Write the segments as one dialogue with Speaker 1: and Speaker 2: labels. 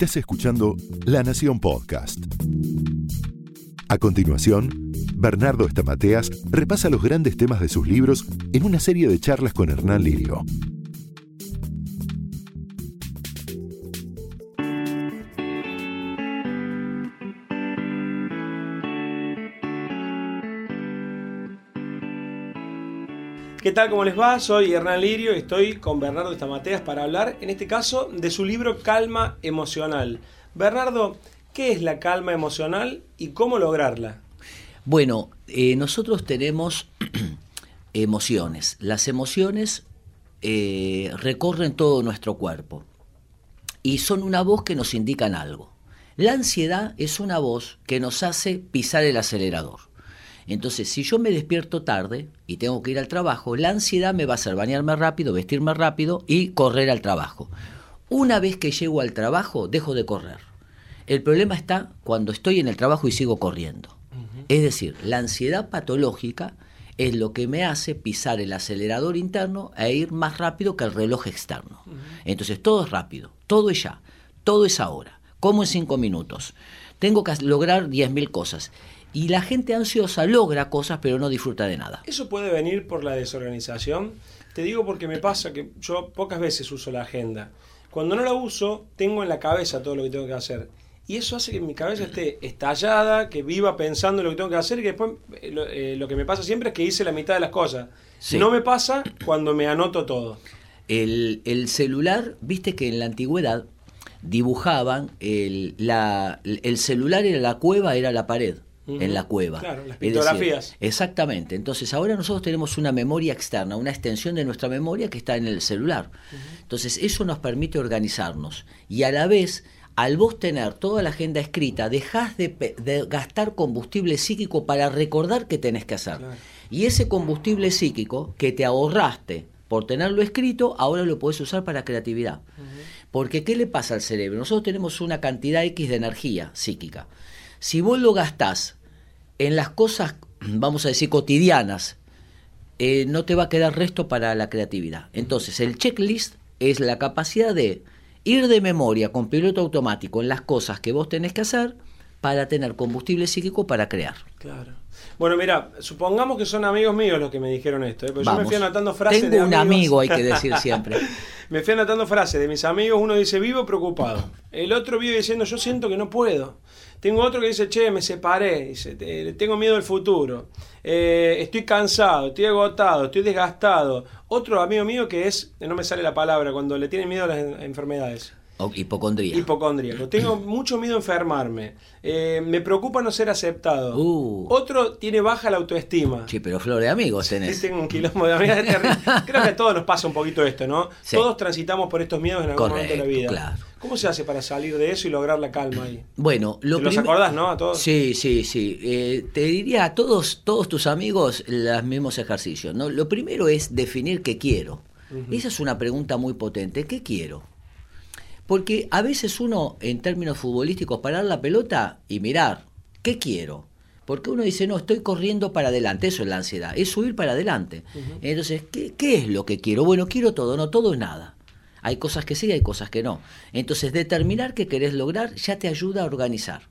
Speaker 1: Estás escuchando La Nación Podcast. A continuación, Bernardo Estamateas repasa los grandes temas de sus libros en una serie de charlas con Hernán Lirio.
Speaker 2: ¿Qué tal? ¿Cómo les va? Soy Hernán Lirio y estoy con Bernardo Estamateas para hablar, en este caso, de su libro Calma Emocional. Bernardo, ¿qué es la calma emocional y cómo lograrla?
Speaker 3: Bueno, eh, nosotros tenemos emociones. Las emociones eh, recorren todo nuestro cuerpo y son una voz que nos indican algo. La ansiedad es una voz que nos hace pisar el acelerador. Entonces, si yo me despierto tarde y tengo que ir al trabajo, la ansiedad me va a hacer bañarme rápido, vestirme rápido y correr al trabajo. Una vez que llego al trabajo, dejo de correr. El problema está cuando estoy en el trabajo y sigo corriendo. Es decir, la ansiedad patológica es lo que me hace pisar el acelerador interno e ir más rápido que el reloj externo. Entonces todo es rápido, todo es ya, todo es ahora, como en cinco minutos. Tengo que lograr 10.000 cosas. Y la gente ansiosa logra cosas pero no disfruta de nada.
Speaker 2: ¿Eso puede venir por la desorganización? Te digo porque me pasa que yo pocas veces uso la agenda. Cuando no la uso, tengo en la cabeza todo lo que tengo que hacer. Y eso hace que mi cabeza esté estallada, que viva pensando en lo que tengo que hacer y que después eh, lo, eh, lo que me pasa siempre es que hice la mitad de las cosas.
Speaker 3: Sí.
Speaker 2: No me pasa cuando me anoto todo.
Speaker 3: El, el celular, viste que en la antigüedad dibujaban el, la, el celular era la cueva, era la pared. En la cueva.
Speaker 2: Claro, las
Speaker 3: decir,
Speaker 2: pictografías.
Speaker 3: exactamente. Entonces, ahora nosotros tenemos una memoria externa, una extensión de nuestra memoria que está en el celular. Entonces, eso nos permite organizarnos. Y a la vez, al vos tener toda la agenda escrita, dejás de, gastar combustible psíquico para recordar qué tenés que hacer.
Speaker 2: Claro.
Speaker 3: Y ese combustible psíquico que te ahorraste por tenerlo escrito, ahora lo podés usar para creatividad. Porque ¿qué le pasa al cerebro? Nosotros tenemos una cantidad X de energía psíquica. Si vos lo gastás en las cosas, vamos a decir, cotidianas, eh, no te va a quedar resto para la creatividad. Entonces, el checklist es la capacidad de ir de memoria con piloto automático en las cosas que vos tenés que hacer para tener combustible psíquico para crear.
Speaker 2: Claro. Bueno, mira, supongamos que son amigos míos los que me dijeron esto. ¿eh? Porque yo me fui anotando frases
Speaker 3: Tengo
Speaker 2: de
Speaker 3: un amigo, hay que decir siempre.
Speaker 2: me fui anotando frases de mis amigos. Uno dice, vivo preocupado. El otro vive diciendo, yo siento que no puedo. Tengo otro que dice, che, me separé. Dice, "Te- tengo miedo del futuro. Eh, estoy cansado, estoy agotado, estoy desgastado. Otro amigo mío que es, no me sale la palabra, cuando le tienen miedo a las en- enfermedades.
Speaker 3: O hipocondría.
Speaker 2: Hipocondríaco. Tengo mucho miedo a enfermarme. Eh, me preocupa no ser aceptado.
Speaker 3: Uh.
Speaker 2: Otro tiene baja la autoestima.
Speaker 3: Sí, pero flor de amigos
Speaker 2: Sí,
Speaker 3: tenés.
Speaker 2: tengo un quilombo de terrible. Creo que a todos nos pasa un poquito esto, ¿no?
Speaker 3: Sí.
Speaker 2: Todos transitamos por estos miedos en algún momento de la
Speaker 3: Correcto,
Speaker 2: vida.
Speaker 3: claro.
Speaker 2: ¿Cómo se hace para salir de eso y lograr la calma ahí?
Speaker 3: Bueno, lo
Speaker 2: ¿Te los acordás, no? A todos.
Speaker 3: Sí, sí, sí. Eh, te diría a todos, todos tus amigos los mismos ejercicios. ¿no? Lo primero es definir qué quiero. Esa es una pregunta muy potente. ¿Qué quiero? Porque a veces uno, en términos futbolísticos, parar la pelota y mirar, ¿qué quiero? Porque uno dice, no, estoy corriendo para adelante, eso es la ansiedad, es subir para adelante. Entonces, ¿qué, ¿qué es lo que quiero? Bueno, quiero todo, no, todo es nada. Hay cosas que sí, hay cosas que no. Entonces, determinar qué querés lograr ya te ayuda a organizar,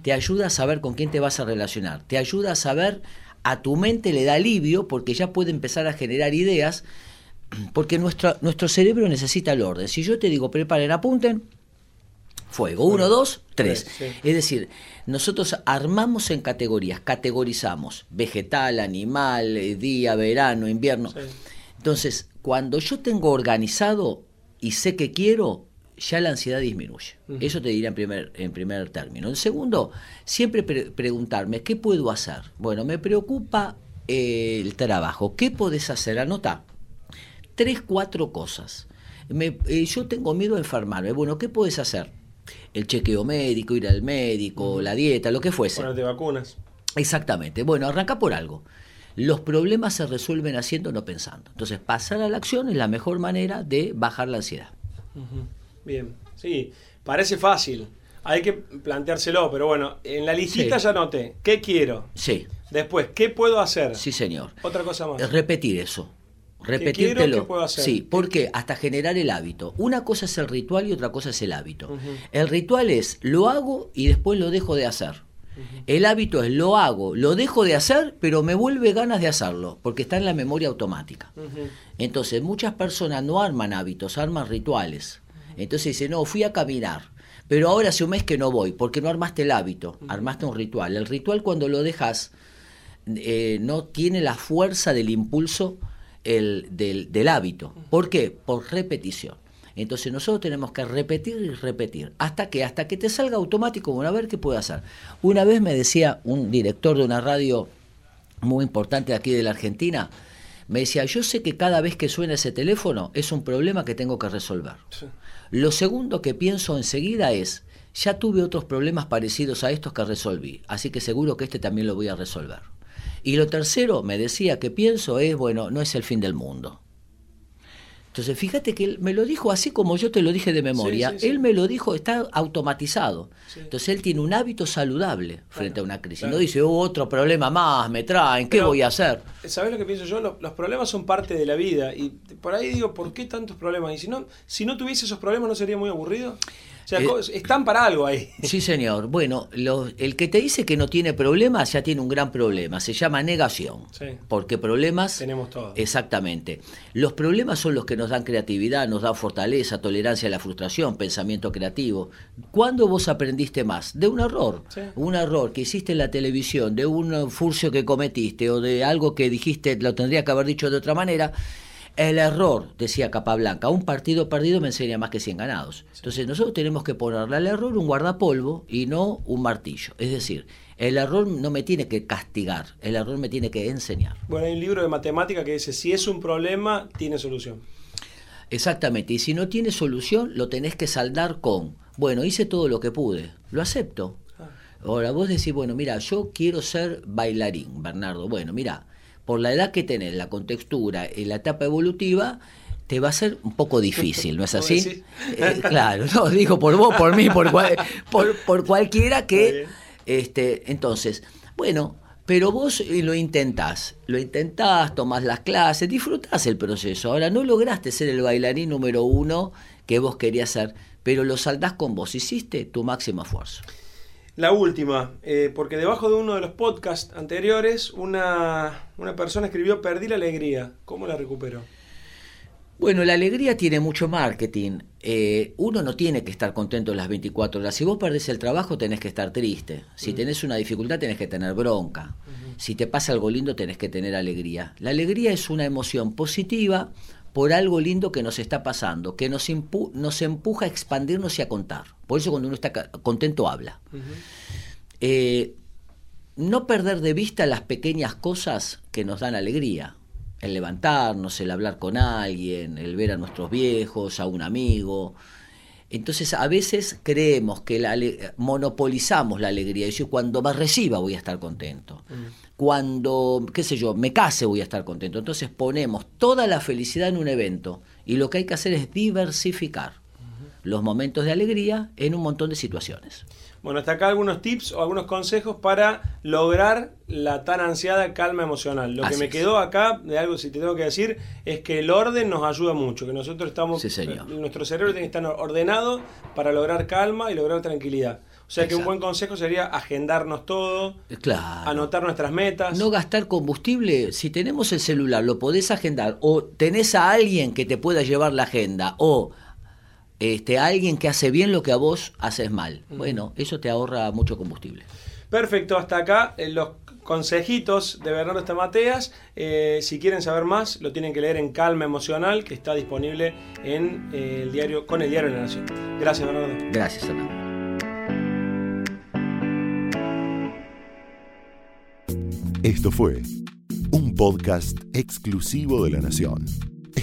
Speaker 3: te ayuda a saber con quién te vas a relacionar, te ayuda a saber, a tu mente le da alivio porque ya puede empezar a generar ideas, porque nuestro, nuestro cerebro necesita el orden. Si yo te digo, preparen, apunten, fuego, uno, dos, tres.
Speaker 2: Sí.
Speaker 3: Es decir, nosotros armamos en categorías, categorizamos vegetal, animal, eh, día, verano, invierno.
Speaker 2: Sí.
Speaker 3: Entonces, cuando yo tengo organizado y sé que quiero, ya la ansiedad disminuye. Eso te diría en primer, en primer término. En segundo, siempre pre- preguntarme, ¿qué puedo hacer? Bueno, me preocupa eh, el trabajo. ¿Qué podés hacer? Anota. Tres, cuatro cosas. Me- eh, yo tengo miedo a enfermarme. Bueno, ¿qué puedes hacer? El chequeo médico, ir al médico, la dieta, lo que fuese.
Speaker 2: Ponerte vacunas.
Speaker 3: Exactamente. Bueno, arranca por algo. Los problemas se resuelven haciendo, no pensando. Entonces, pasar a la acción es la mejor manera de bajar la ansiedad.
Speaker 2: Bien. Sí, parece fácil. Hay que planteárselo, pero bueno, en la listita
Speaker 3: Sí.
Speaker 2: ya anoté. ¿Qué quiero?
Speaker 3: Sí,
Speaker 2: Después, ¿qué puedo hacer?
Speaker 3: sí, señor.
Speaker 2: Otra cosa más.
Speaker 3: Es Repetir eso. Repetírtelo.
Speaker 2: hacer?
Speaker 3: Sí, porque hasta generar el hábito. Una cosa es el ritual y otra cosa es el hábito. El ritual es lo hago y después lo dejo de hacer. El hábito es lo hago, lo dejo de hacer, pero me vuelve ganas de hacerlo, porque está en la memoria automática. Entonces, muchas personas no arman hábitos, arman rituales. Entonces dice, no, fui a caminar, pero ahora hace un mes que no voy, porque no armaste el hábito, armaste un ritual. El ritual cuando lo dejas eh, no tiene la fuerza del impulso el, del, del hábito. ¿Por qué? Por repetición. Entonces nosotros tenemos que repetir y repetir. ¿Hasta que Hasta que te salga automático, bueno, a ver qué puedo hacer. Una vez me decía un director de una radio muy importante aquí de la Argentina, me decía, yo sé que cada vez que suena ese teléfono es un problema que tengo que resolver. Lo segundo que pienso enseguida es, ya tuve otros problemas parecidos a estos que resolví, así que seguro que este también lo voy a resolver. Y lo tercero, me decía, que pienso es, bueno, no es el fin del mundo. Entonces, fíjate que él me lo dijo así como yo te lo dije de memoria. Él me lo dijo, está automatizado. Entonces, él tiene un hábito saludable frente a una crisis. No dice, oh, otro problema más, me traen, ¿qué voy a hacer?
Speaker 2: ¿Sabes lo que pienso yo? Los, problemas son parte de la vida. Y por ahí digo, ¿por qué tantos problemas? Y si no, si no tuviese esos problemas, ¿no sería muy aburrido? O sea, eh, están para algo ahí.
Speaker 3: Sí, señor. Bueno, el que te dice que no tiene problemas ya tiene un gran problema. Se llama negación. Porque problemas.
Speaker 2: Tenemos todos.
Speaker 3: Exactamente. Los problemas son los que nos dan creatividad, nos dan fortaleza, tolerancia a la frustración, pensamiento creativo. ¿Cuándo vos aprendiste más? De un error. Un error que hiciste en la televisión, de un furcio que cometiste o de algo que dijiste, lo tendría que haber dicho de otra manera el error, decía Capablanca, un partido perdido me enseña más que 100 ganados. Entonces nosotros tenemos que ponerle al error un guardapolvo y no un martillo. Es decir, el error no me tiene que castigar, el error me tiene que enseñar.
Speaker 2: Bueno, hay un libro de matemática que dice, si es un problema, tiene solución.
Speaker 3: Exactamente, y si no tiene solución, lo tenés que saldar con, bueno, hice todo lo que pude, lo acepto. Ah. Ahora vos decís, bueno, mira, yo quiero ser bailarín, Bernardo. Bueno, mira, por la edad que tenés, la contextura y la etapa evolutiva, te va a ser un poco difícil, ¿no es así? Eh, claro, no, digo por vos, por mí, por, por, cualquiera que... Este, entonces, bueno, pero vos lo intentás, lo intentás, tomás las clases, disfrutás el proceso. Ahora, no lograste ser el bailarín número uno que vos querías ser, pero lo saldás con vos, hiciste tu máximo esfuerzo.
Speaker 2: La última, eh, porque debajo de uno de los podcasts anteriores, una, una persona escribió Perdí la alegría. ¿Cómo la recuperó?
Speaker 3: Bueno, la alegría tiene mucho marketing. Eh, uno no tiene que estar contento las 24 horas. Si vos perdés el trabajo, tenés que estar triste. Si tenés una dificultad, tenés que tener bronca. Si te pasa algo lindo, tenés que tener alegría. La alegría es una emoción positiva por algo lindo que nos está pasando, que nos, nos empuja a expandirnos y a contar. Por eso cuando uno está contento habla. Eh, no perder de vista las pequeñas cosas que nos dan alegría. El levantarnos, el hablar con alguien, el ver a nuestros viejos, a un amigo. Entonces a veces creemos que la, monopolizamos la alegría. Yo cuando me reciba voy a estar contento cuando, qué sé yo, me case voy a estar contento. Entonces ponemos toda la felicidad en un evento y lo que hay que hacer es diversificar los momentos de alegría en un montón de situaciones.
Speaker 2: Bueno, hasta acá algunos tips o algunos consejos para lograr la tan ansiada calma emocional. Lo que me quedó acá, de algo si te tengo que decir, es que el orden nos ayuda mucho, que nosotros estamos, nuestro cerebro tiene que estar ordenado para lograr calma y lograr tranquilidad. O sea que un buen consejo sería agendarnos todo, anotar nuestras metas.
Speaker 3: No gastar combustible. Si tenemos el celular, lo podés agendar. O tenés a alguien que te pueda llevar la agenda. O este, alguien que hace bien lo que a vos haces mal. Bueno, eso te ahorra mucho combustible.
Speaker 2: Perfecto, hasta acá eh, los consejitos de Bernardo Estamateas. Eh, si quieren saber más, lo tienen que leer en Calma Emocional, que está disponible en eh, el diario, con el diario de la Nación. Gracias, Bernardo.
Speaker 3: Gracias, Fernando.
Speaker 1: Esto fue un podcast exclusivo de La Nación.